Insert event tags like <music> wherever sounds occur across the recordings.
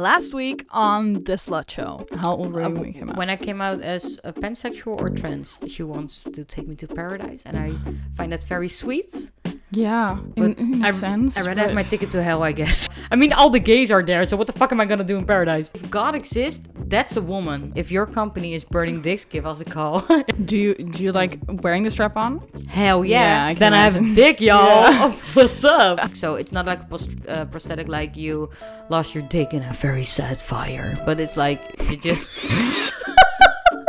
Last week on The Slut Show. How old were you when you came out? When I came out as a pansexual or trans, she wants to take me to paradise, and I find that very sweet. yeah, in, But in a I, sense. I rather have but- my ticket to hell, I guess. <laughs> I mean, all the gays are there, so what the fuck am I gonna do in paradise? If God exists, that's a woman. If your company is burning dicks, give us a call. <laughs> Do you do you like wearing the strap on? Hell Yeah, yeah. I can then I have a dick, y'all. <laughs> Yeah. <laughs> What's up? So it's not like a post- uh, prosthetic like you lost your dick in a very sad fire, but it's like you just.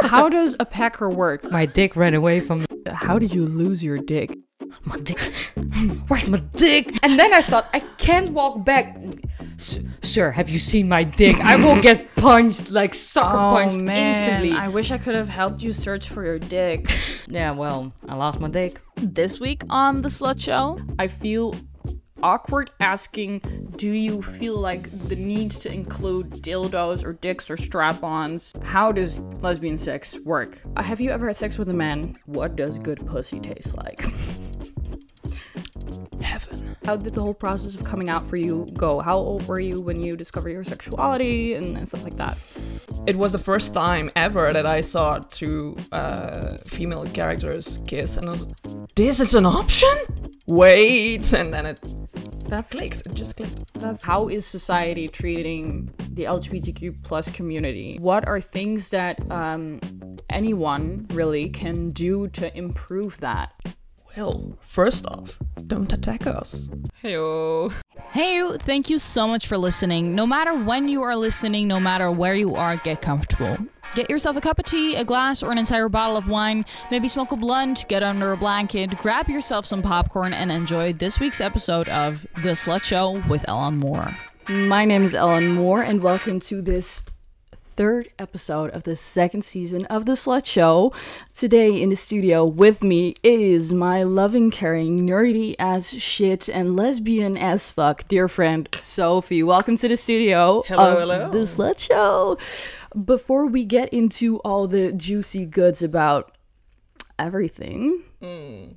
How does a pecker work? My dick ran away from How did you lose your dick? My dick. Where's my dick? And then I thought, I can't walk back. Sir, have you seen my dick? I will get <laughs> punched, like sucker punched instantly. Oh, I wish I could have helped you search for your dick. <laughs> Yeah, well, I lost my dick. this week on the Slut Show, I feel awkward asking, do you feel like the need to include dildos or dicks or strap-ons? How does lesbian sex work? Uh, Have you ever had sex with a man? What does good pussy taste like? <laughs> How did the whole process of coming out for you go? How old were you when you discovered your sexuality and, and stuff like that? It was the first time ever that I saw two uh, female characters kiss, and I was, this is an option? Wait, and then it That's clicked. It just clicked. That's how is society treating the LGBTQ plus community? What are things that um, anyone really can do to improve that? Well, first off, don't attack us. Heyo. Hey, you, thank you so much for listening. No matter when you are listening, no matter where you are, get comfortable. Get yourself a cup of tea, a glass, or an entire bottle of wine. Maybe smoke a blunt, get under a blanket, grab yourself some popcorn, and enjoy this week's episode of The Slut Show with Ellen Moore. My name is Ellen Moore, and welcome to this third episode of the second season of The Slut Show. Today in the studio with me is my loving, caring, nerdy as shit, and lesbian as fuck dear friend Sophie. Welcome to the studio Hello, of hello. The Slut Show. Before we get into all the juicy goods about everything, hmm.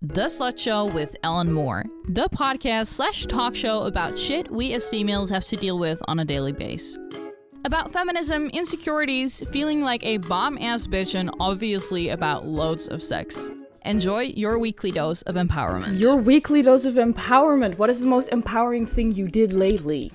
The Slut Show with Ellen Moore, the podcast slash talk show about shit we as females have to deal with on a daily basis. About feminism, insecurities, feeling like a bomb ass bitch, and obviously about loads of sex. Enjoy your weekly dose of empowerment. your weekly dose of empowerment. What is the most empowering thing you did lately?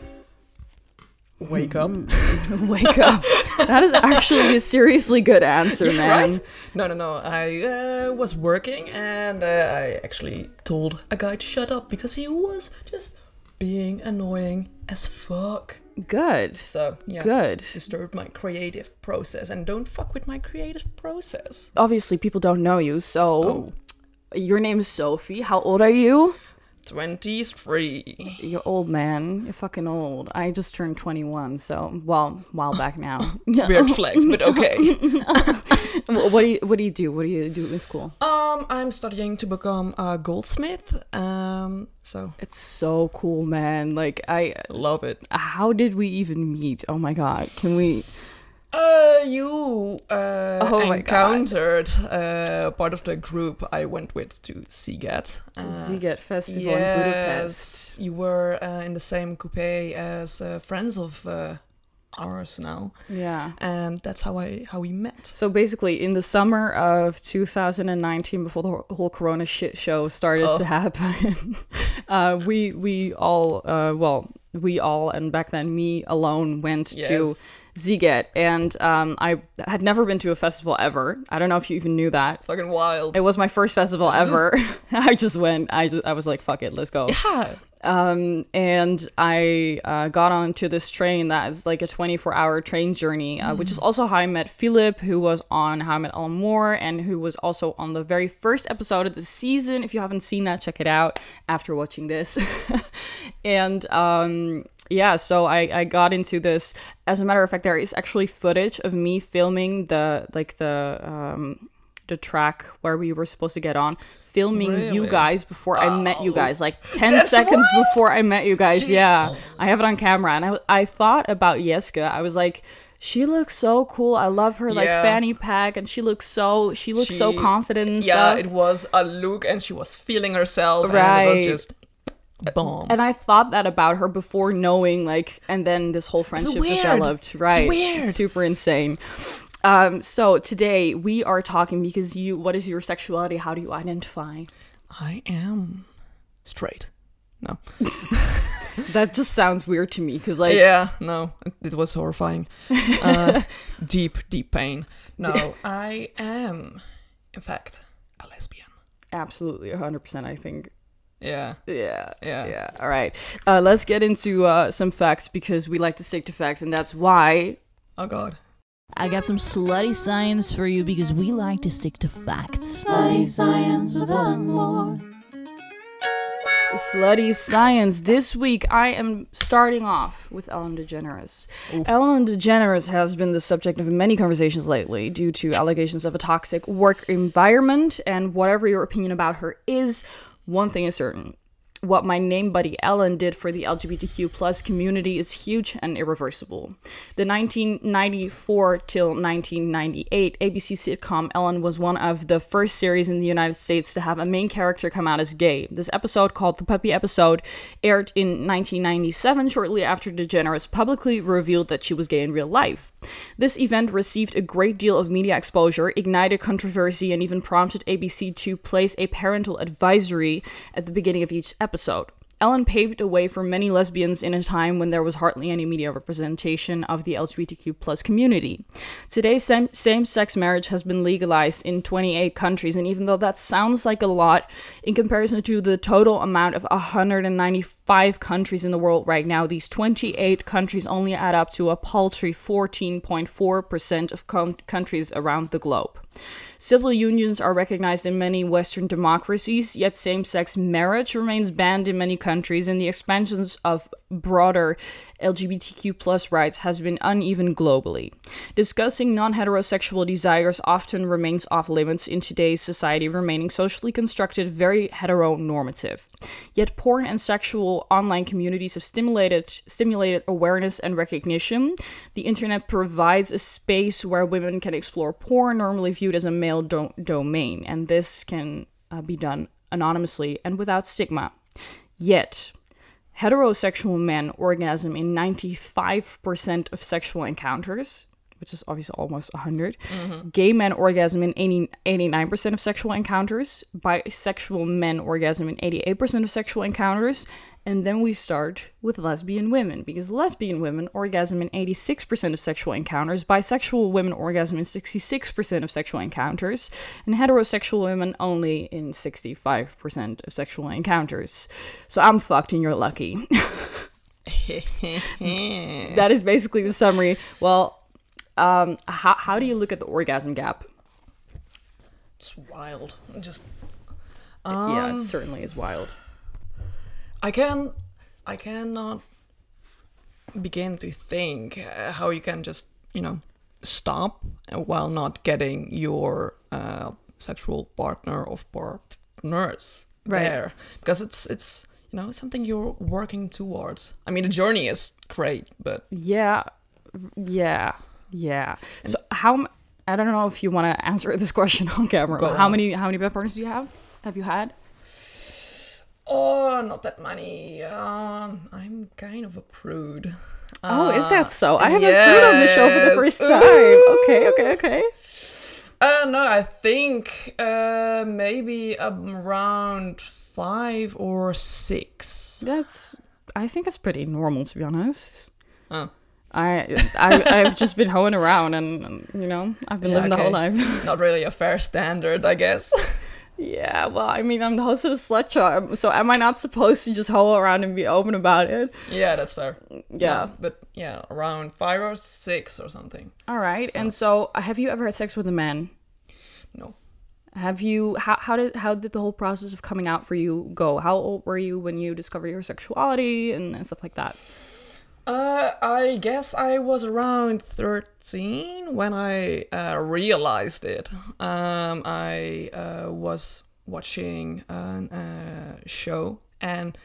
Wake up. <laughs> Wake up. that is actually a seriously good answer, man. Right? No, no, no. I uh, was working and uh, I actually told a guy to shut up because he was just being annoying as fuck. Good. So, yeah. Good. Disturbed my creative process and don't fuck with my creative process. Obviously, people don't know you, so Oh, your name is Sophie. How old are you? 23. You're old, man. You're fucking old. I just turned 21, so well, a while back now. <laughs> Weird flex, but okay. <laughs> what do you What do you do? What do you do in school? Um, I'm studying to become a goldsmith. Um, so It's so cool, man. Like I, love it. how did we even meet? Oh my god, can we? Uh, you uh, Oh encountered uh, part of the group I went with to Sziget. Uh, Festival in Budapest. yes, you were uh, in the same coupe as uh, friends of uh, ours now, Yeah. and that's how I how we met. So basically, in the summer of 2019, before the whole Corona shit show started Oh. to happen, <laughs> uh, we we all uh, well we all and back then me alone went to Sziget, and um, I had never been to a festival ever. I don't know if you even knew that. It's fucking wild. It was my first festival ever. <laughs> I just went. I just, I was like, fuck it, let's go. yeah. Um, and I uh, got onto this train that is like a 24 hour train journey, uh, which is also how I met Philip, who was on How I Met Ellen Moore, and who was also on the very first episode of the season. If you haven't seen that, check it out after watching this. <laughs> and um, yeah, so I, I got into this. As a matter of fact, there is actually footage of me filming the like the um, the track where we were supposed to get on filming you guys before I met you guys, like 10 seconds before I met you guys. Yeah, I have it on camera. And I, I thought about Yeska. I was like, she looks so cool. I love her like Yeah. fanny pack, and she looks so she looks so confident and Yeah, stuff. it was a look, and she was feeling herself, and it was Right. just bomb. And I thought that about her before knowing, like, and then this whole friendship developed. Right. weird. super insane. Um, so today we are talking because you, what is your sexuality? How do you identify? I am straight. No. <laughs> That just sounds weird to me because, like, yeah, no, it, it was horrifying. Uh, <laughs> deep, deep pain. No, <laughs> I am, in fact, a lesbian. absolutely 100%, I think. Yeah. Yeah. Yeah. Yeah. All right. Uh, let's get into uh, some facts because we like to stick to facts, and that's why Oh God. I got some slutty science for you because we like to stick to facts. Slutty science with Ellen Moore. Slutty Science. This week, I am starting off with Ellen DeGeneres. Ellen DeGeneres has been the subject of many conversations lately due to allegations of a toxic work environment. And whatever your opinion about her is, one thing is certain. What my name buddy Ellen did for the LGBTQ plus community is huge and irreversible. The 1994 till 1998 ABC sitcom Ellen was one of the first series in the United States to have a main character come out as gay. This episode, called the Puppy Episode, aired in 1997, shortly after DeGeneres publicly revealed that she was gay in real life. This event received a great deal of media exposure, ignited controversy, and even prompted ABC to place a parental advisory at the beginning of each episode. Ellen paved the way for many lesbians in a time when there was hardly any media representation of the LGBTQ community. Today, same sex marriage has been legalized in 28 countries, and even though that sounds like a lot in comparison to the total amount of 195 countries in the world right now, these 28 countries only add up to a paltry 14.4% of com- countries around the globe. Civil unions are recognized in many Western democracies, yet same sex marriage remains banned in many countries, and the expansions of broader LGBTQ plus rights has been uneven globally. Discussing non heterosexual desires often remains off limits in today's society, remaining socially constructed very heteronormative. Yet porn and sexual online communities have stimulated stimulated awareness and recognition. The internet provides a space where women can explore porn normally viewed as a male do- domain, and this can uh, be done anonymously and without stigma. Yet, heterosexual men orgasm in 95% of sexual encounters, which is obviously almost 100. Mm-hmm. Gay men orgasm in 80, 89% of sexual encounters. Bisexual men orgasm in 88% of sexual encounters. And then we start with lesbian women, because lesbian women orgasm in 86% of sexual encounters, bisexual women orgasm in 66% of sexual encounters, and heterosexual women only in 65% of sexual encounters. So I'm fucked and you're lucky. <laughs> that is basically the summary. Well, um, how, how do you look at the orgasm gap? It's wild. Just yeah, it certainly is wild. I can I cannot begin to think uh, how you can just you know stop while not getting your uh, sexual partner or partners Right. there because it's it's you know something you're working towards. I mean the journey is great, but Yeah, yeah, yeah. So how? I don't know if you want to answer this question on camera. Go how on. many how many bed partners do you have? Have you had? Oh, not that many. Um, I'm kind of a prude. Oh, is Uh, that so? I have a food on the show for the first time. Okay, okay, okay. Uh, no, I think uh, maybe around five or six. That's. I think it's pretty normal to be honest. Oh. I, I I've just been hoeing around and, and, you know I've been Yeah, living the whole okay. life. Not really a fair standard, I guess. <laughs> yeah, well, I mean I'm the host of the slut charm, so am I not supposed to just hoe around and be open about it? yeah, that's fair. Yeah. No, but yeah, around five or six or something. All right. And so, have you ever had sex with a man? No. Have you? How, how did how did the whole process of coming out for you go? How old were you when you discovered your sexuality and stuff like that? Uh, I guess I was around 13 when I uh, realized it. Um, I uh, was watching a uh, show and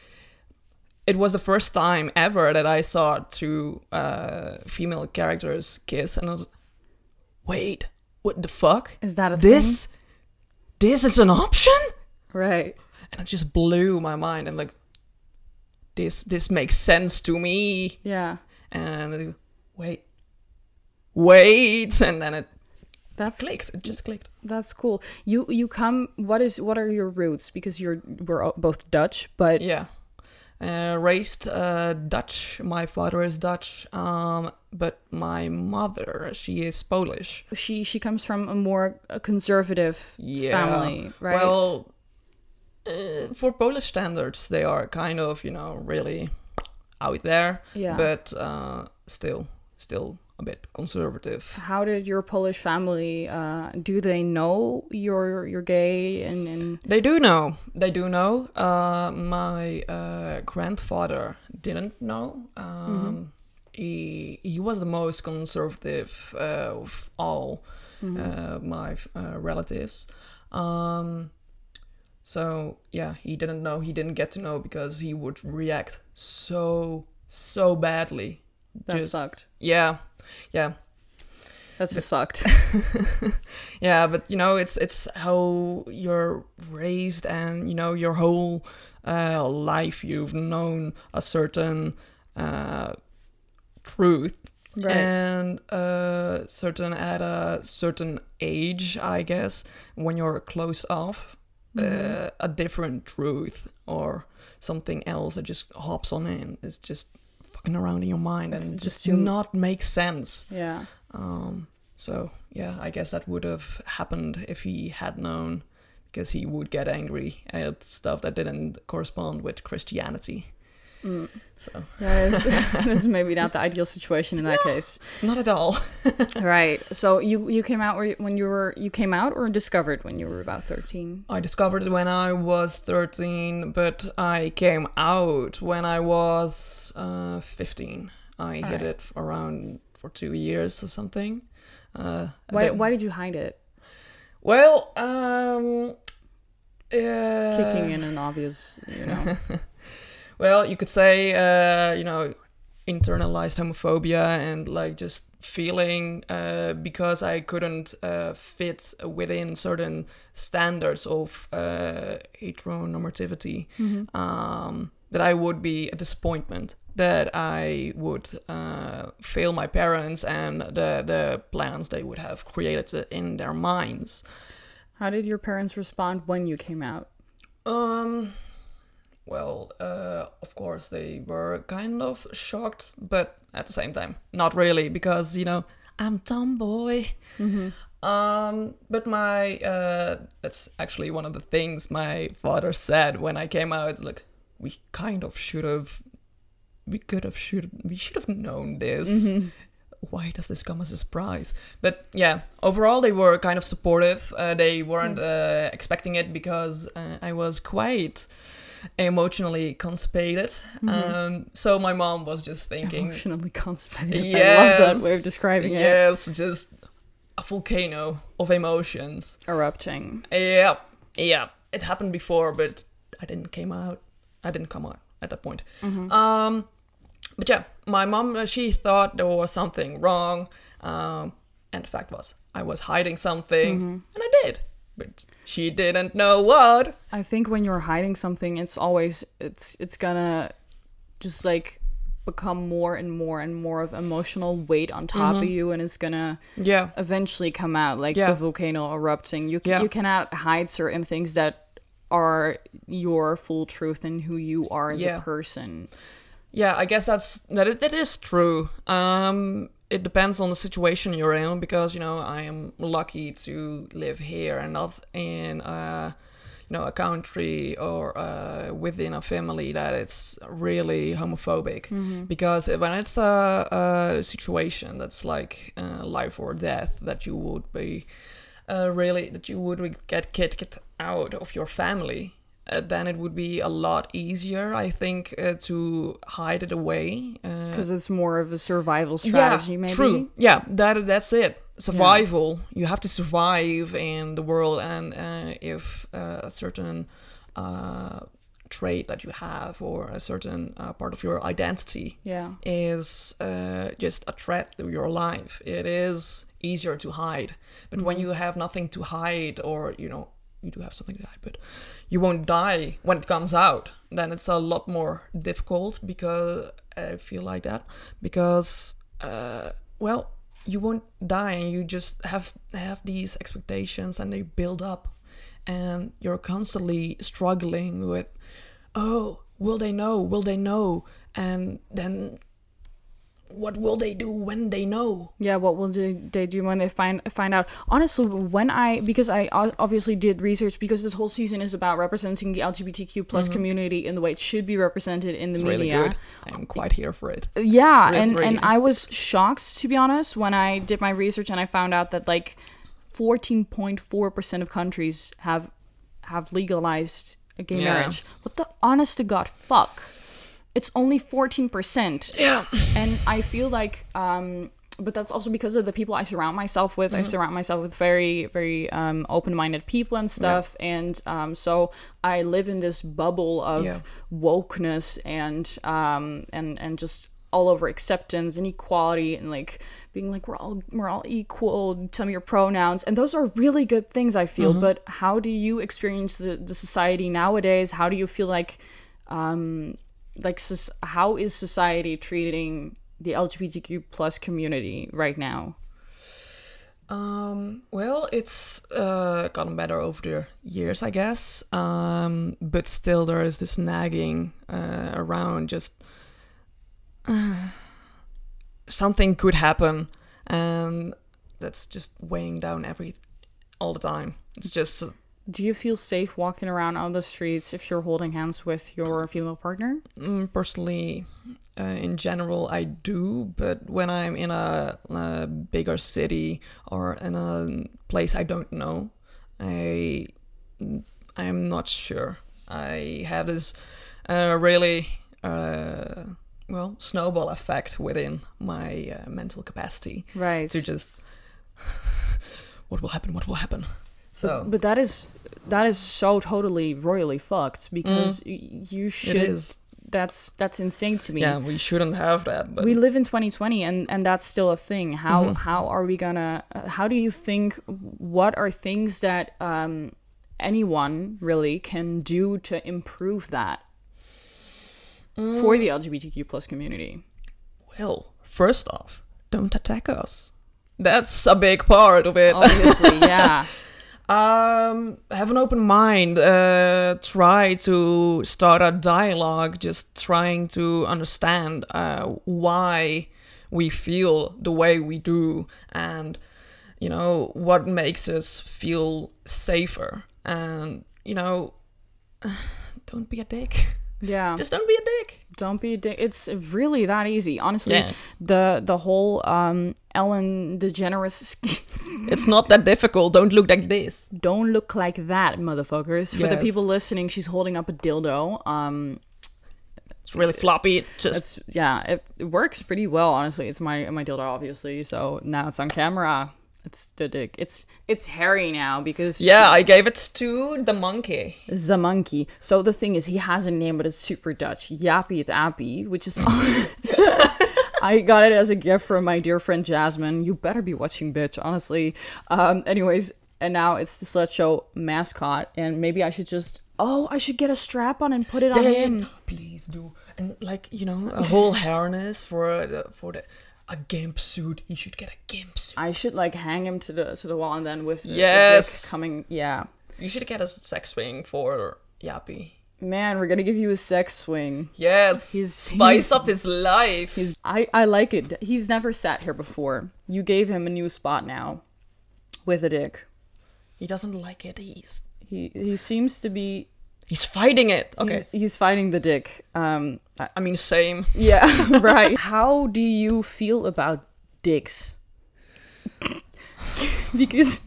it was the first time ever that I saw two uh, female characters kiss and I was wait, what the fuck? Is that a This this is an option? right? And it just blew my mind and like this this makes sense to me Yeah. and wait wait and then it That's clicked it just clicked That's cool. You you come. What is what are your roots? Because you're we're both Dutch, but yeah uh, raised uh, dutch my father is dutch um, but my mother she is polish she she comes from a more uh, conservative yeah family, right? well uh, for polish standards they are kind of you know really out there Yeah. but uh, still still a bit conservative How did your Polish family? Uh, do they know you're you're gay and and They do know. They do know. Uh, my uh, grandfather didn't know. Um, He he was the most conservative uh, of all uh, my uh, relatives. Um, so yeah, he didn't know. He didn't get to know because he would react so so badly. that's Just- fucked. Yeah, yeah. That's just fucked. <laughs> yeah but you know it's it's how you're raised and you know your whole uh, life you've known a certain uh, truth Right. and uh, certain at a certain age i guess when you're close off uh, a different truth or something else that just hops on in it's just fucking around in your mind and just too- not make sense yeah. um, so yeah, I guess that would have happened if he had known, because he would get angry at stuff that didn't correspond with Christianity. Mm. So Yeah, it's, <laughs> <laughs> that's maybe not the ideal situation in that case. not at all. <laughs> Right. So you you came out when you were you came out or discovered when you were about thirteen. I discovered it when I was 13, but I came out when I was uh, 15. I hid Alright. it around for two years or something. Uh, Why why did you hide it? Well, um, uh, Kicking in an obvious, you know. Well, you could say, uh, you know, internalized homophobia and like just feeling uh, because I couldn't uh, fit within certain standards of uh, heteronormativity, um, that I would be a disappointment, that I would uh, fail my parents and the, the plans they would have created in their minds. How did your parents respond when you came out? Um, well, uh, of course they were kind of shocked, but at the same time, not really, because you know I'm tomboy. Um, but my uh, that's actually one of the things my father said when I came out. Look, we kind of should have, we could have should we should have known this. Why does this come as a surprise? But yeah, overall they were kind of supportive. Uh, they weren't uh, expecting it because uh, I was quite emotionally constipated. Um, so my mom was just thinking, Emotionally constipated. yes, I love that way of describing it. Yes, just a volcano of emotions. Erupting. Yeah, yeah. It happened before, but I didn't came out. I didn't come out at that point. Um, but yeah, my mom uh, she thought there was something wrong, um, and the fact was I was hiding something, and I did, but she didn't know what. I think when you're hiding something, it's always it's it's gonna just like become more and more and more of emotional weight on top of you, and it's gonna Yeah, eventually come out like Yeah. the volcano erupting. You Yeah. you cannot hide certain things that are your full truth and who you are as Yeah. a person. yeah. I guess that's that. That is true. Um, it depends on the situation you're in because you know I am lucky to live here and not in uh you know a country or uh, within a family that it's really homophobic. Because when it's a, a situation that's like uh, life or death that you would be uh, really that you would get kicked out of your family uh, then it would be a lot easier i think uh, to hide it away uh, Because it's more of a survival strategy, yeah, maybe. True. Yeah, that that's it. Survival. You have to survive in the world, and uh, if uh, a certain uh, trait that you have or a certain uh, part of your identity Yeah. is uh, just a threat to your life, it is easier to hide. But when you have nothing to hide, or you know, you do have something to die, but you won't die when it comes out. Then it's a lot more difficult because I feel like that because uh, well, you won't die, and you just have have these expectations, and they build up, and you're constantly struggling with, oh, will they know? Will they know? And then what will they do when they know? Yeah, what will they they do when they find find out? Honestly, when I because i obviously did research because this whole season is about representing the LGBTQ plus community in the way it should be represented in the Mm-hmm. It's really media. good. I'm quite here for it. Yeah, and really- and I was shocked to be honest when I did my research and I found out that like 14.4% of countries have have legalized gay Yeah. marriage. What the honest to god fuck? It's only 14%. Yeah. And I feel like um but that's also because of the people I surround myself with. I Mm-hmm. surround myself with very, very um, open-minded people and stuff, and um, so I live in this bubble of Yeah. wokeness and um, and and just all over acceptance and equality and like being like we're all we're all equal. Tell me your pronouns, and those are really good things I feel. But how do you experience the, the society nowadays? How do you feel like um, like how is society treating the LGBTQ plus community right now? Um, well, it's uh, gotten better over the years, I guess. Um, but still, there is this nagging uh, around. Just uh, something could happen, and that's just weighing down every all the time. It's just Do you feel safe walking around on the streets if you're holding hands with your female partner? Mm, personally, uh, in general, I do. But when I'm in a, a bigger city or in a place I don't know, I I'm not sure. I have this uh, really uh, well snowball effect within my uh, mental capacity Right. to just <sighs> what will happen? What will happen? So But that is that is so totally royally fucked because y you should. Mm. That's that's insane to me. yeah, we shouldn't have that. But we live in 2020 and and that's still a thing how Mm-hmm. how are we gonna how do you think what are things that um anyone really can do to improve that Mm. for the lgbtq plus community Well, first off, don't attack us. That's a big part of it. obviously yeah <laughs> Um, have an open mind. Uh, try to start a dialogue. Just trying to understand uh, why we feel the way we do, and you know what makes us feel safer. And you know, <sighs> don't be a dick. yeah Just don't be a dick. Don't be a dick it's really that easy honestly Yeah. the the whole um ellen degeneres <laughs> It's not that difficult. Don't look like this. don't look like that motherfuckers for the people listening she's holding up a dildo um It's really floppy. It just It's yeah, it, it works pretty well. Honestly, it's my my dildo, obviously. So now it's on camera. It's the dick. It's it's hairy now because yeah. I gave it to the monkey. a monkey. So the thing is, he has a name, but it's super Dutch. Yappy it Appy, which is. <laughs> I got it as a gift from my dear friend Jasmine. You better be watching, bitch. Honestly. Um. Anyways, and now it's the slut show mascot, and maybe I should just. Oh, I should get a strap on and put it on yeah, yeah, him. yeah. Please do. And like you know, a whole <laughs> harness for the, for the a gimp suit. He should get a gimp suit. I should like hang him to the to the wall and then with the, the Yes. dick coming. Yeah, You should get a sex swing for Yappy. man, we're gonna give you a sex swing. Yes, He's- spice he's- up his life. He's I I like it. He's never sat here before. You gave him a new spot now, with a dick. he doesn't like it. He's He he seems to be. He's fighting it. Okay, He's, he's fighting the dick. Um. I- I mean same. yeah. <laughs> <laughs> right. How do you feel about dicks? <laughs> because.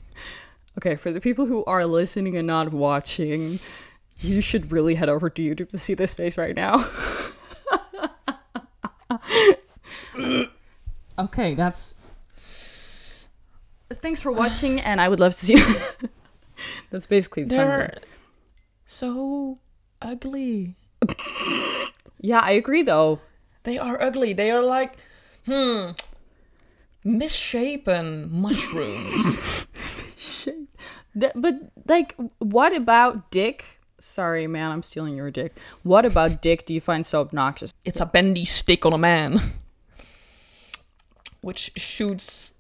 Okay, for the people who are listening and not watching, you should really head over to YouTube to see this face right now. okay, that's. Thanks for watching, and I would love to see. you. that's basically the summary. They're so ugly. Yeah, I agree though. They are ugly. They are like hmm misshapen mushrooms. <laughs> Th- but like, what about dick? Sorry, man, I'm stealing your dick. What about dick do you find so obnoxious? It's a bendy stick on a man, which shoots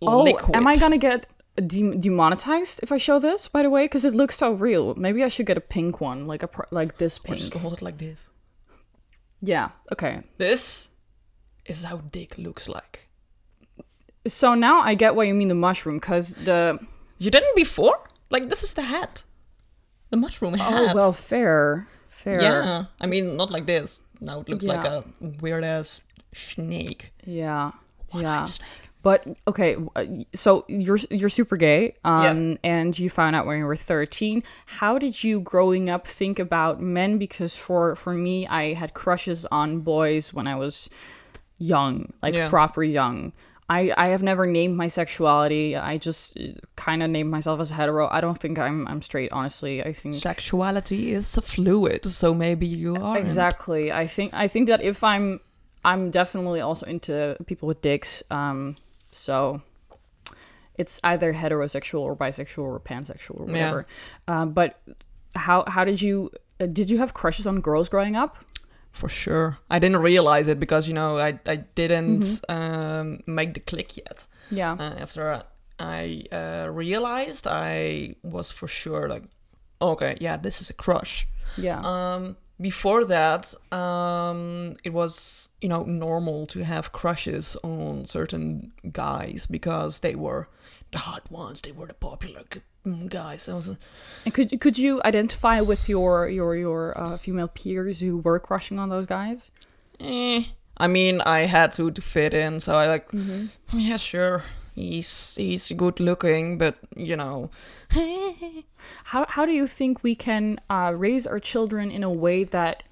Oh, liquid. am I gonna get de- demonetized if I show this? By the way, because it looks so real. Maybe I should get a pink one, like a pr- like this Or pink. just hold it like this. Yeah. Okay. This is how dick looks like. So now I get what you mean the mushroom, because the You didn't before? Like this is the hat, the mushroom oh, hat. oh well, fair, fair. yeah. I mean, not like this. Now it looks like a weird ass snake. Yeah. Yeah. But okay, uh, so you're you're super gay, um, and you found out when you were 13. How did you, growing up, think about men? Because for for me, I had crushes on boys when I was young, like Yeah. proper young. I I have never named my sexuality. I just kind of named myself as hetero. I don't think I'm I'm straight. Honestly, I think Sexuality is fluid, so maybe you are. Exactly. I think I think that if I'm I'm definitely also into people with dicks. Um so it's either heterosexual or bisexual or pansexual or whatever. Um, but how how did you uh, did you have crushes on girls growing up? For sure. I didn't realize it because, you know, I, I didn't um, make the click yet. Yeah. Uh, after I uh, realized, I was for sure like, okay, yeah, this is a crush. yeah. Um, before that, um, it was you know normal to have crushes on certain guys because they were the hot ones. They were the popular mm, guys. And could could you identify with your your your uh, female peers who were crushing on those guys? eh. I mean, I had to, to fit in, so I like, yeah, sure. He's he's good looking, but you know, <laughs> How how do you think we can uh, raise our children in a way that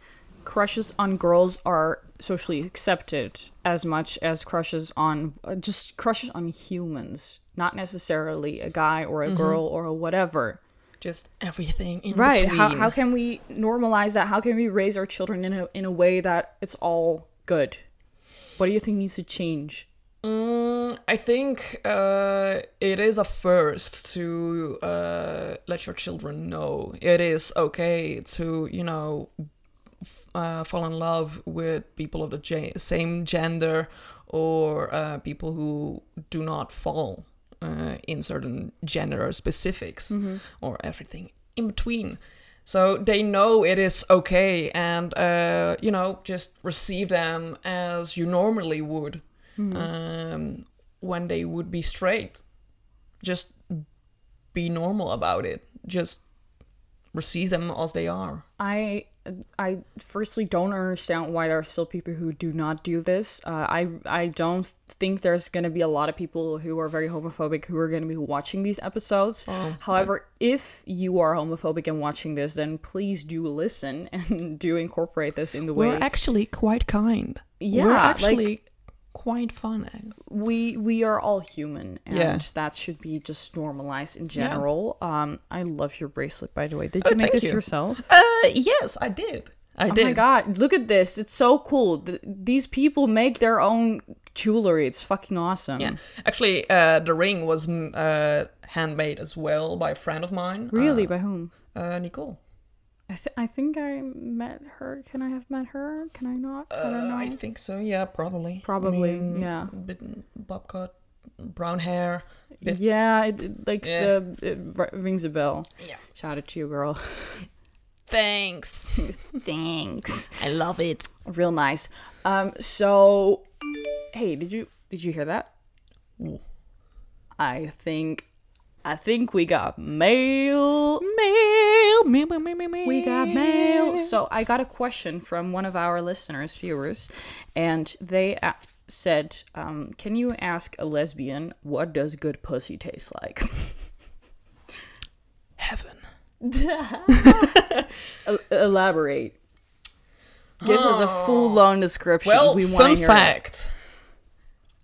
crushes on girls are socially accepted as much as crushes on uh, just crushes on humans, not necessarily a guy or a girl or a whatever. just everything in Right? between. How how can we normalize that? How can we raise our children in a in a way that it's all good? What do you think needs to change? Mm, I think uh, it is a first to uh, let your children know. It is okay to, you know, f- uh, fall in love with people of the ja- same gender or uh, people who do not fall uh, in certain gender specifics or everything in between. So they know it is okay and, uh, you know, just receive them as you normally would um, when they would be straight. Just be normal about it. Just receive them as they are. I I firstly don't understand why there are still people who do not do this. Uh, I I don't think there's going to be a lot of people who are very homophobic who are going to be watching these episodes. However, if you are homophobic and watching this, then please do listen <laughs> and do incorporate this in the way We're actually quite kind. Yeah, We're like- actually quite fun. we we are all human and Yeah. that should be just normalized in general. Um I love your bracelet by the way. Did you Oh, make this you. yourself? Uh, yes, I did. I did. Oh did. my god, look at this. It's so cool. Th- these people make their own jewelry. It's fucking awesome. Yeah, actually, uh, the ring was uh, handmade as well by a friend of mine. Really? By whom? Uh, uh, Nicole. I, th- I think I met her. Can I have met her? Can I not? I don't Uh. I think so. Yeah, probably. Probably, I mean, yeah. Bit bob cut, brown hair. Bit, yeah, it, it- like Yeah. the it r- rings a bell. Yeah. Shout out to you, girl. Thanks. <laughs> Thanks. I love it. Real nice. Um. So, hey, did you did you hear that? I think, I think we got mail. Mail, mail, mail, mail, mail, mail. We got mail. So I got a question from one of our listeners, viewers, and they a- said, um, "Can you ask a lesbian what does good pussy taste like?" <laughs> Heaven. <laughs> El- elaborate. Give us a full-on description. Well, we want to fun hear fact.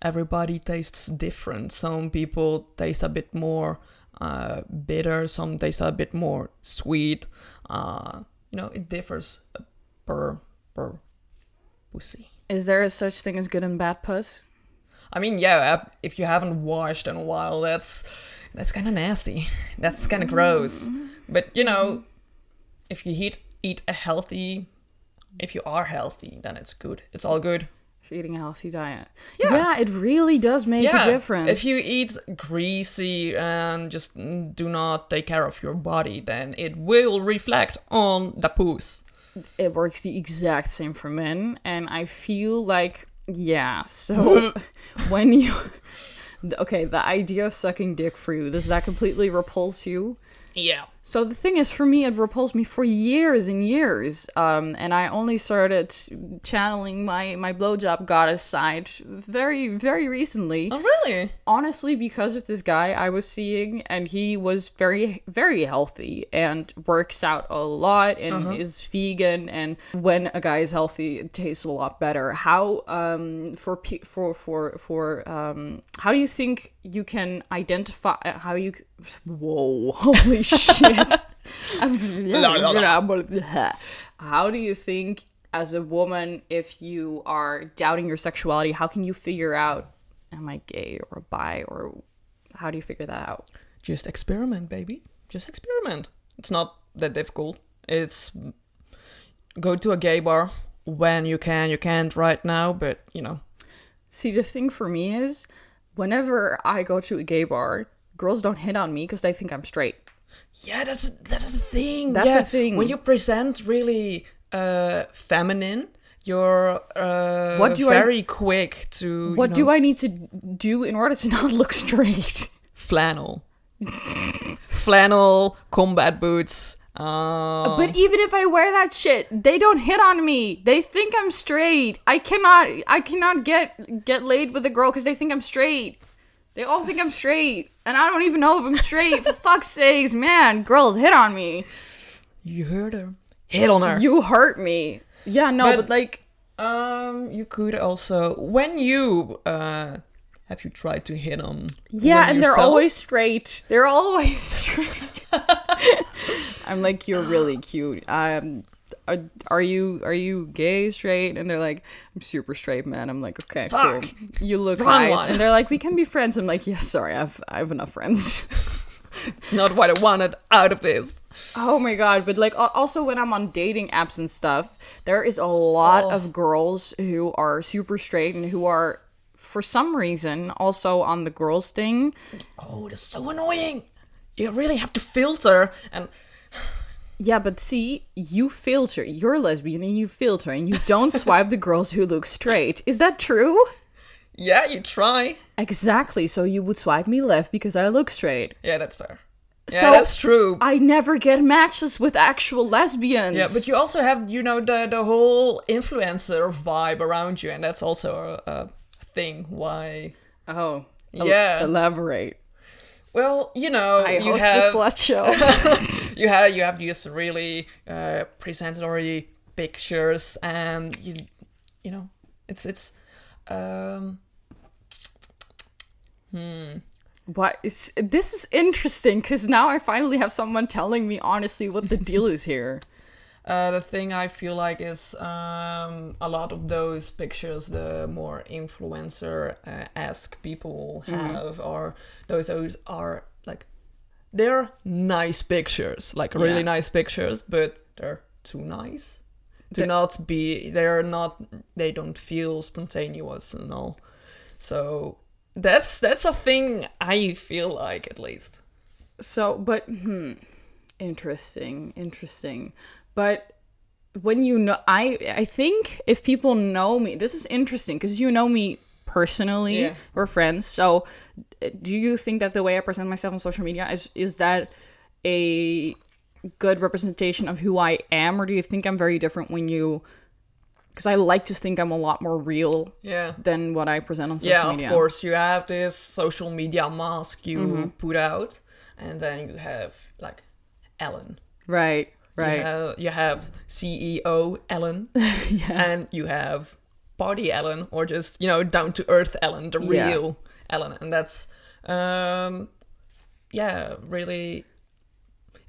Everybody tastes different. Some people taste a bit more uh, bitter. Some taste a bit more sweet. Uh, you know, it differs per per pussy. Is there a such thing as good and bad puss? I mean, yeah, if- if you haven't washed in a while, that's That's kind of nasty. That's kind of gross. But you know, if you eat eat a healthy, if you are healthy, then it's good. It's all good. If eating a healthy diet. Yeah. Yeah, it really does make a difference. If you eat greasy and just do not take care of your body, then it will reflect on the poos. it works the exact same for men and i feel like yeah so <laughs> when you <laughs> okay the idea of sucking dick for you does that completely repulse you Yeah. So the thing is for me it repulsed me for years and years um, and i only started channeling my my blowjob goddess side very very recently. Oh, really? honestly because of this guy I was seeing and he was very very healthy and works out a lot and is vegan and when a guy is healthy it tastes a lot better. How um for pe- for for for um how do you think you can identify how you whoa <laughs> holy <laughs> shit <laughs> <laughs> <laughs> how do you think as a woman if you are doubting your sexuality how can you figure out am I gay or bi or how do you figure that out? Just experiment, baby. Just experiment. It's not that difficult. It's go to a gay bar when you can. You can't right now, but you know. See, the thing for me is whenever I go to a gay bar, girls don't hit on me because they think I'm straight. Yeah, that's that's the thing. That's yeah. the thing. When you present really uh feminine, you're uh What do I- very quick to What do I need to do in order to <laughs> not look straight? flannel. flannel, combat boots. Uh, But even if I wear that shit, they don't hit on me. They think I'm straight. I cannot I cannot get get laid with a girl because they think I'm straight. They all think I'm straight. And I don't even know if I'm straight. For fuck's sakes, man, girls hit on me. you heard her. Hit on her. You hurt me. Yeah, no, But- but, like Um, you could also when you uh have you tried to hit on Yeah, and they're always straight. They're always <laughs> straight. I'm like, you're really cute. Um, are, are you are you gay, straight? And they're like, I'm super straight, man. I'm like, okay, Fuck. cool. You look Wrong nice. one. And they're like, we can be friends. I'm like, yeah, sorry, I've I have enough friends. It's not what I wanted out of this. oh my god! But like, also when I'm on dating apps and stuff, there is a lot Oh. of girls who are super straight and who are. For some reason, also on the girls thing, Oh, that's so annoying. You really have to filter and Yeah, but see, you filter. You're a lesbian and you filter and you don't <laughs> swipe the girls who look straight. Is that true? yeah, you try. Exactly. So you would swipe me left because I look straight. Yeah, that's fair. Yeah, So- that's true. I never get matches with actual lesbians. yeah, but you also have, you know, the the whole influencer vibe around you, and that's also a, a thing. Why? Oh. el- Yeah. elaborate. Well, you know, I you host have a slut show. <laughs> you have you have these really uh, presentatory pictures, and you you know, it's it's um What is this is interesting because now I finally have someone telling me honestly what the deal is here. Uh, the thing I feel like is um, a lot of those pictures, the more influencer uh, esque people have, or those those are like they're nice pictures, like really Yeah. nice pictures, but they're too nice to not be. They're not. They don't feel spontaneous and all. So that's that's a thing I feel like at least. So, but hmm, interesting, interesting. But when you know, I I think if people know me, this is interesting because you know me personally. Yeah. We're friends. So, do you think that the way I present myself on social media is is that a good representation of who I am, or do you think I'm very different when you? Because I like to think I'm a lot more real Yeah. than what I present on social yeah, media. of course. You have this social media mask you Mm-hmm. put out, and then you have like Ellen. Right. Right. You have, you have CEO Ellen, <laughs> and you have Body Ellen, or just you know down to earth Ellen, the Yeah. real Ellen, and that's um, yeah, really.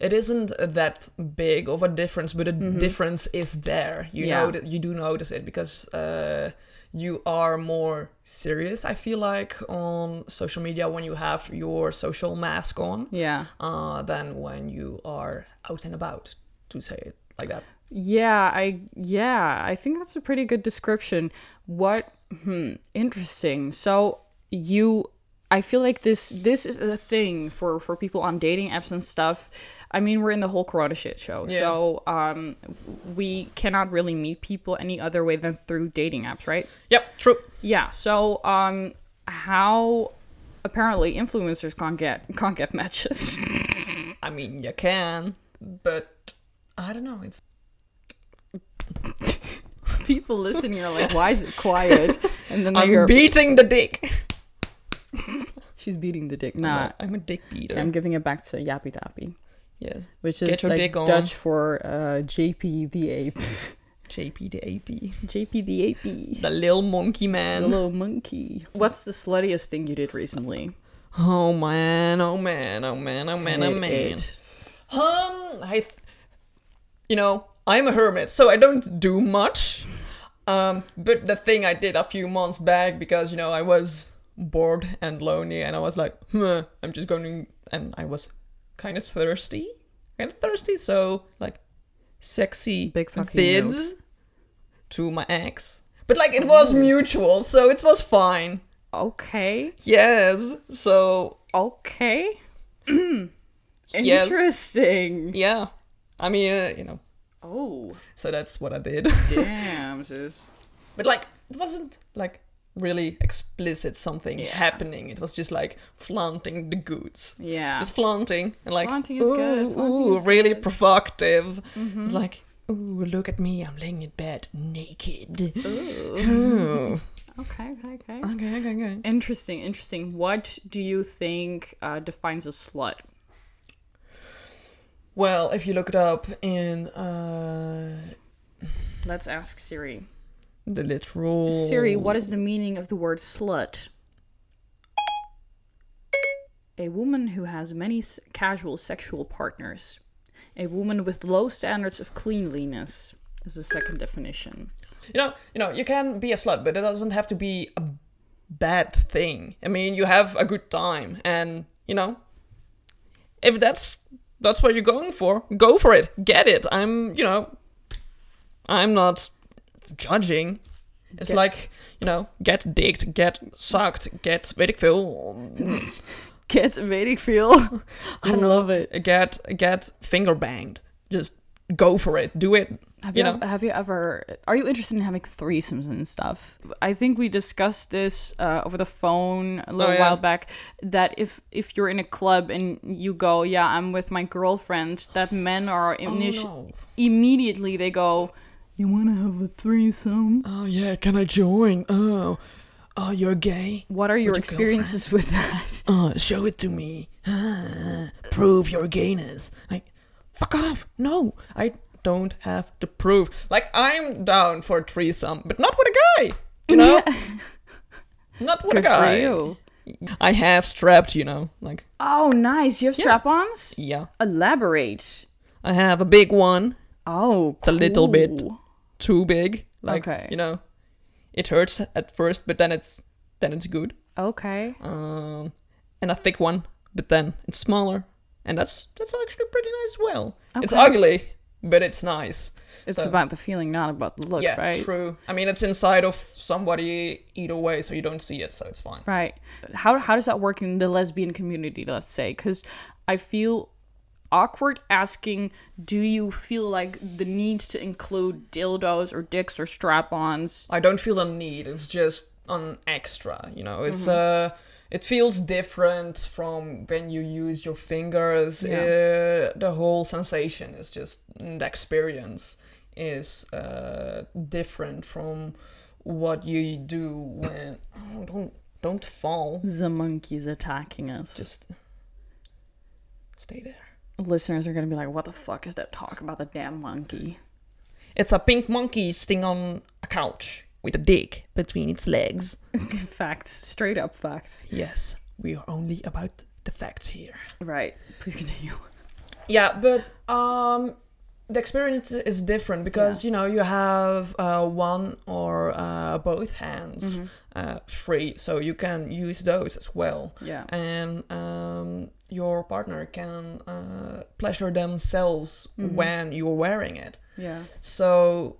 It isn't that big of a difference, but the difference is there. You Mm-hmm. Yeah. know that you do notice it because uh, you are more serious. I feel like on social media when you have your social mask on, Yeah. uh, than when you are out and about. To say it like that. Yeah, I yeah, I think that's a pretty good description. What hmm, interesting. So you I feel like this this is a thing for for people on dating apps and stuff. I mean, we're in the whole corona shit show. Yeah. So, um we cannot really meet people any other way than through dating apps, right? Yep, true. Yeah. So, um how apparently influencers can't get can't get matches. <laughs> I mean, you can, but I don't know. It's <laughs> people listening are like, "Why is it quiet?" And then I'm hear beating the dick. <laughs> she's beating the dick. Nah, I'm a dick beater. I'm giving it back to Yappy Tappy, yes, which is like. Dutch for uh, JP the ape. <laughs> JP the AP, JP the ape. the little monkey man. The little monkey. What's the sluttiest thing you did recently? Oh man, oh man, oh man, oh man, oh man. it. Um, I, th- you know, I'm a hermit, so I don't do much. Um, but the thing I did a few months back because you know I was bored and lonely, and I was like, huh, I'm just going, to, and I was kind of thirsty, kind of thirsty, so like sexy Big vids to my ex. But like it was mutual, so it was fine. Okay. Yes, so Okay. <clears throat> Yes. Interesting. yeah, I mean, uh, you know, Oh, so that's what I did. damn, sis. <laughs> But like it wasn't like really explicit something happening. It was just like flaunting the goods. Yeah. Just flaunting and like Flaunting is ooh, good, flaunting Ooh, is really provocative. It's like, ooh, look at me, I'm laying in bed naked. Ooh. Okay, okay, okay. Okay, okay, okay. Interesting, interesting. What do you think uh, defines a slut? Well, if you look it up in uh Let's ask Siri. the literal Siri, what is the meaning of the word slut? A woman who has many s- casual sexual partners. A woman with low standards of cleanliness is the second definition. you know, you know, you can be a slut, but it doesn't have to be a bad thing. I mean, you have a good time, and you know, if that's that's what you're going for, go for it, get it. I'm, you know, I'm not judging. It's like, you know, get dicked, get sucked, get weet ik veel, Get weet ik veel. I love it. get get finger banged. Just go for it, do it. Have you you, know, have you ever are you interested in having threesomes and stuff? I think we discussed this uh, over the phone a little Oh, yeah. while back that if if you're in a club and you go, yeah, I'm with my girlfriend, that men are initi- Oh, no. immediately they go, you want to have a threesome? Oh yeah, can I join? Oh, oh, you're gay. What are your your experiences with that? uh, show it to me. Ah, prove your gayness. Like, fuck off. No, I don't have to prove. Like, I'm down for a threesome, but not with a guy. You know? <laughs> not with Good a for guy. you. I have strapped, you know. Like, Oh, nice. You have strap-ons? yeah. Elaborate. I have a big one, Oh, a little bit. too big. Like, Okay. you know, it hurts at first, but then it's then it's good. Okay. Um, and a thick one, but then it's smaller, and that's that's actually pretty nice. as Well, it's ugly, but it's nice. It's So- about the feeling, not about the looks, yeah, right? true. I mean, it's inside of somebody either way, so you don't see it, so it's fine. Right. How how does that work in the lesbian community, let's say? Cuz I feel awkward asking do you feel like the need to include dildos or dicks or strap-ons? I don't feel a need. It's just an extra, you know. It's Mm-hmm. uh it feels different from when you use your fingers. Yeah. Uh, the whole sensation is just the experience is uh different from what you do when oh, don't don't fall. The monkey's attacking us. Just stay there. Listeners are going to be like, "What the fuck is that talk about the damn monkey?" It's a pink monkey sitting on a couch with a dick between its legs. <laughs> facts, straight up facts. Yes, we are only about the facts here. Right. Please continue. Yeah, but um the experience is different because you know you have uh, one or uh, both hands uh, free, so you can use those as well. Yeah. and um, your partner can uh, pleasure themselves when you're wearing it. Yeah. So,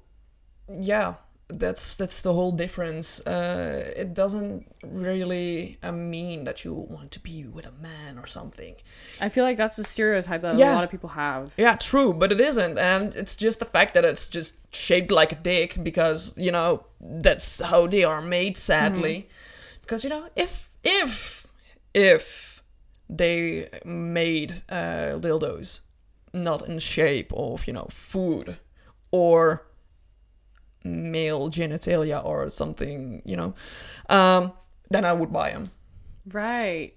yeah, that's that's the whole difference. Uh, it doesn't really uh, mean that you want to be with a man or something. I feel like that's a stereotype that a lot of people have. Yeah, true, but it isn't, and it's just the fact that it's just shaped like a dick because you know that's how they are made. Sadly, because you know if if if they made uh, dildos not in shape of you know food or male genitalia or something, you know, um, then I would buy them. Right.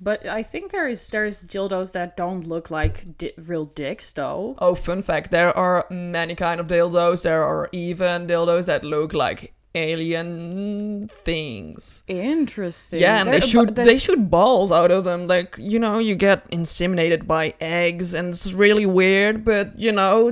But I think there is there's dildos that don't look like di- real dicks though. Oh, fun fact: there are many kind of dildos. There are even dildos that look like alien things. Interesting. Yeah, and There- they shoot they shoot balls out of them. Like you know, you get inseminated by eggs, and it's really weird, but you know,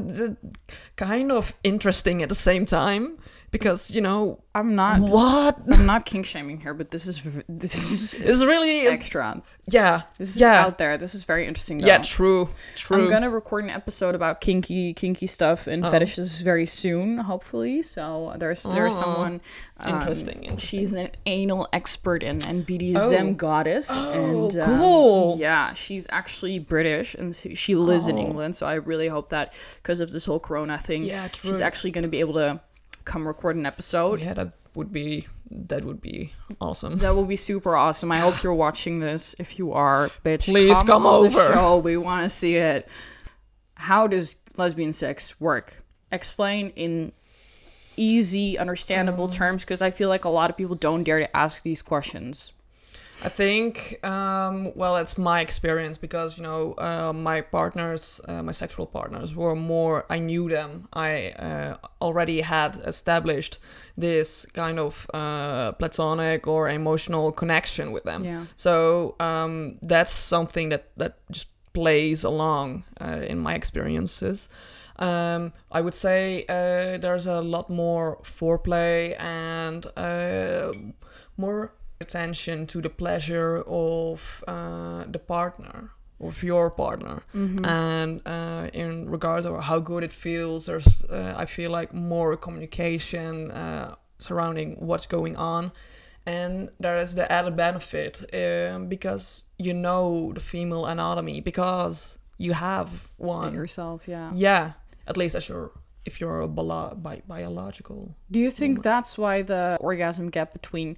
kind of interesting at the same time because you know I'm not what I'm not kink shaming here, but this is this <laughs> is it's really extra. yeah This is yeah out there. This is very interesting. Though. yeah true true I'm gonna record an episode about kinky kinky stuff Oh. and fetishes very soon, hopefully. So there's there's Oh. someone um, Interesting, interesting. She's an anal expert and, and BDSM Oh. goddess. Oh, and um, cool. Yeah, she's actually British and she lives in Oh. England. So I really hope that because of this whole Corona thing, Yeah, she's actually gonna be able to come record an episode. yeah that would be that would be awesome That will be super awesome. I hope you're watching this. If you are, bitch, Please come the over. show. We want to see it. How does lesbian sex work? Explain in easy, understandable Um, terms, because I feel like a lot of people don't dare to ask these questions. I think, um, well, it's my experience because you know uh, my partners, uh, my sexual partners, were more. I knew them. I uh, already had established this kind of uh, platonic or emotional connection with them. Yeah. So um, that's something that that just plays along uh, in my experiences. Um, I would say uh, there's a lot more foreplay and uh, more attention to the pleasure of uh, the partner of your partner. And uh, in regards of how good it feels there's uh, i feel like more communication uh, surrounding what's going on. And there is the added benefit um, because you know the female anatomy because you have one. Yourself, yeah. yeah at least as if you're a bi- biological Do you think that's why the orgasm gap between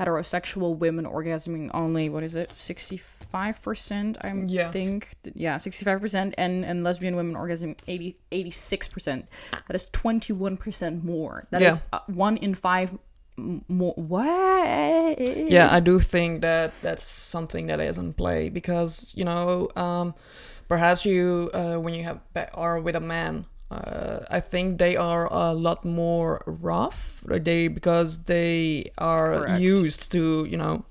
heterosexual women orgasming only what is it 65% i Yeah. think yeah 65% and and lesbian women orgasming 80 86% that is 21% more That is Yeah. uh, one in five more what yeah i do think that that's something that is in play because you know um, perhaps you uh, when you have are with a man uh, I think they are a lot more rough. They because they are Correct. used to you know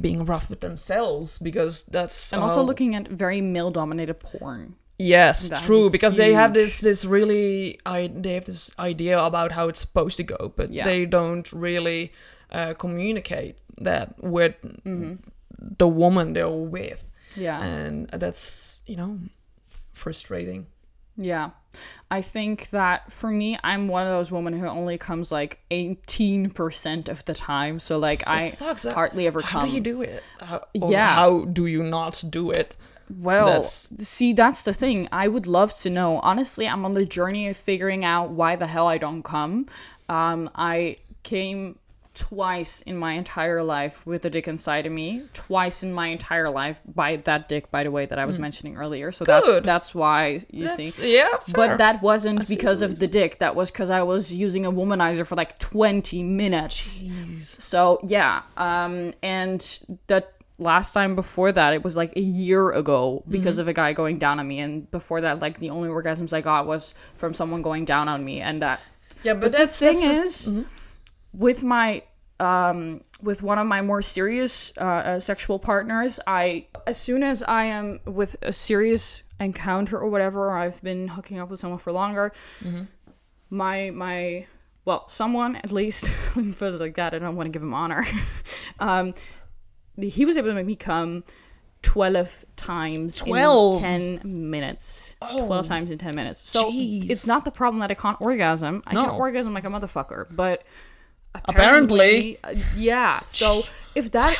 being rough with themselves because that's also how- looking at very male dominated porn Yes, That true. Because they have this this really I they have this idea about how it's supposed to go, but Yeah. they don't really uh, communicate that with Mm-hmm. the woman they're with, yeah and that's you know frustrating. Yeah. I think that for me, I'm one of those women who only comes like 18% of the time. So, like, I sucks. Hardly ever How come. do you do it? How, Yeah. How do you not do it? well, That's- see, that's the thing. I would love to know. Honestly, I'm on the journey of figuring out why the hell I don't come. Um, I came twice in my entire life with a dick inside of me. Twice in my entire life by that dick, by the way, that I was mentioning earlier. So that's. Good. that's why you see. Yeah, fair. But that wasn't see because of the dick. That was because I was using a womanizer for like 20 minutes. So yeah, um, and that last time before that, it was like a year ago because Mm-hmm. of a guy going down on me, and before that, like the only orgasms I got was from someone going down on me, and that. yeah, but, But that's the thing that's- is, with my um, with one of my more serious uh, uh, sexual partners, I as soon as I am with a serious encounter or whatever, or I've been hooking up with someone for longer, my my well, someone at least, <laughs> let me put it like that. I don't want to give him honor. <laughs> um, he was able to make me come 12 times 12? in 10 minutes 12 times in 10 minutes so Jeez. it's not the problem that i can't orgasm i can orgasm like a motherfucker but Apparently. uh, yeah so if that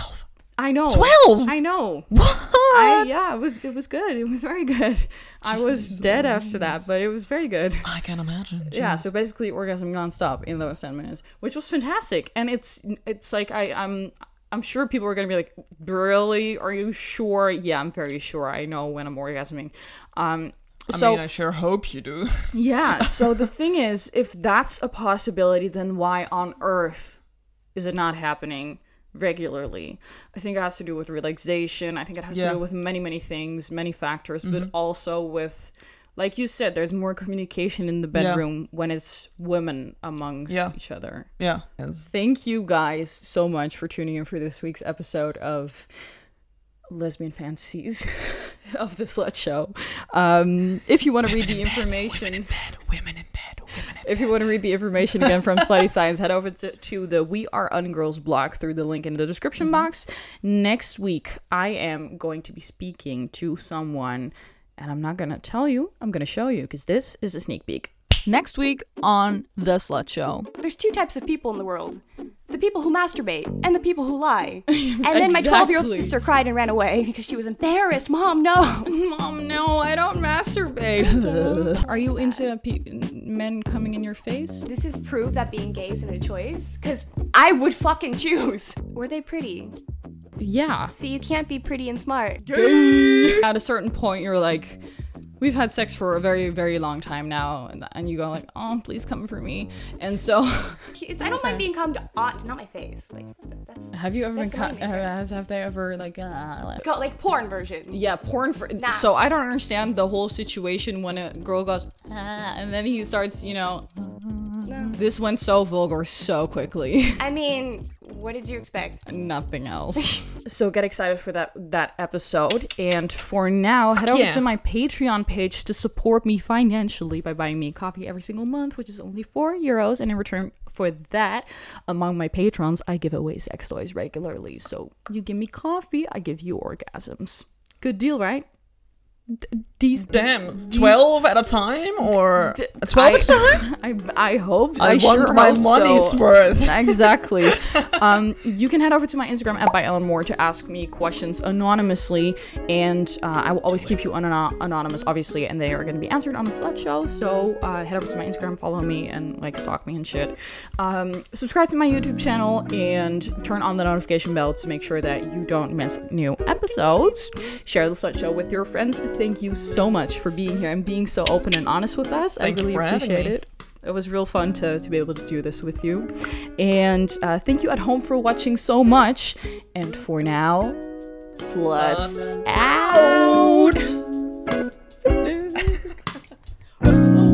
i know. 12? i know. What? I, yeah it was it was good. It was very good. <laughs> I was dead after that but it was very good. I can imagine. yeah so basically orgasm nonstop in those 10 minutes which was fantastic. And it's it's like i i'm i'm sure people are gonna be like really? Are you sure? Yeah i'm very sure i know when i'm orgasming. Um I so mean, I sure hope you do. <laughs> yeah so the thing is if that's a possibility then why on earth is it not happening regularly i think it has to do with relaxation i think it has Yeah. Mm-hmm. to do with many many things many factors but also with like you said there's more communication in the bedroom when it's women amongst Yeah. each other yeah. Yes. thank you guys so much for tuning in for this week's episode of lesbian fantasies <laughs> <laughs> of the slut show um if you want to read the information Bed, women in bed, women in if you want to read the information again from <laughs> Slutty Science, head over to, to the We Are Ungirls blog through the link in the description box. Next week, I am going to be speaking to someone, and I'm not going to tell you, I'm going to show you because this is a sneak peek. Next week on The Slut Show. There's two types of people in the world the people who masturbate and the people who lie. <laughs> And then my 12 year old sister cried and ran away because she was embarrassed. Mom, no. <laughs> Mom, no, I don't masturbate. <laughs> Are you into pe- men coming in your face? This is proof that being gay isn't a choice because I would fucking choose. Were they pretty? Yeah. See, you can't be pretty and smart. Gay. At a certain point, you're like, we've had sex for a very, very long time now, and, and you go like, oh, please come for me. And so. It's, I don't mind being cummed on, not my face. Like, that's. Have you ever been moneymaker. Has have they ever like? Uh, Got like porn version. yeah, porn for. So I don't understand the whole situation when a girl goes ah, and then he starts, you know. This went so vulgar so quickly. I mean, what did you expect? Nothing else. <laughs> so get excited for that that episode. And for now, head over yeah. to my Patreon page to support me financially by buying me coffee every single month, which is only four euros. And in return for that, among my patrons, I give away sex toys regularly. So you give me coffee, I give you orgasms. Good deal, right? D- these Damn, 12 at a time or D- 12 I- at a time? <laughs> I, I hope. I, I, want sure my money's so. worth. <laughs> exactly. <laughs> um, you can head over to my Instagram at by Ellen Moore to ask me questions anonymously, and uh, I will always keep you anon- anonymous, obviously, and they are going to be answered on the Slut Show. So uh, head over to my Instagram, follow me, and like stalk me and shit. Um, subscribe to my YouTube channel and turn on the notification bell to make sure that you don't miss new episodes. Share the Slut Show with your friends. Thank you so much for being here and being so open and honest with us. Thank I really appreciate it. It was real fun to, to be able to do this with you. And uh, thank you at home for watching so much. And for now, sluts out. <laughs>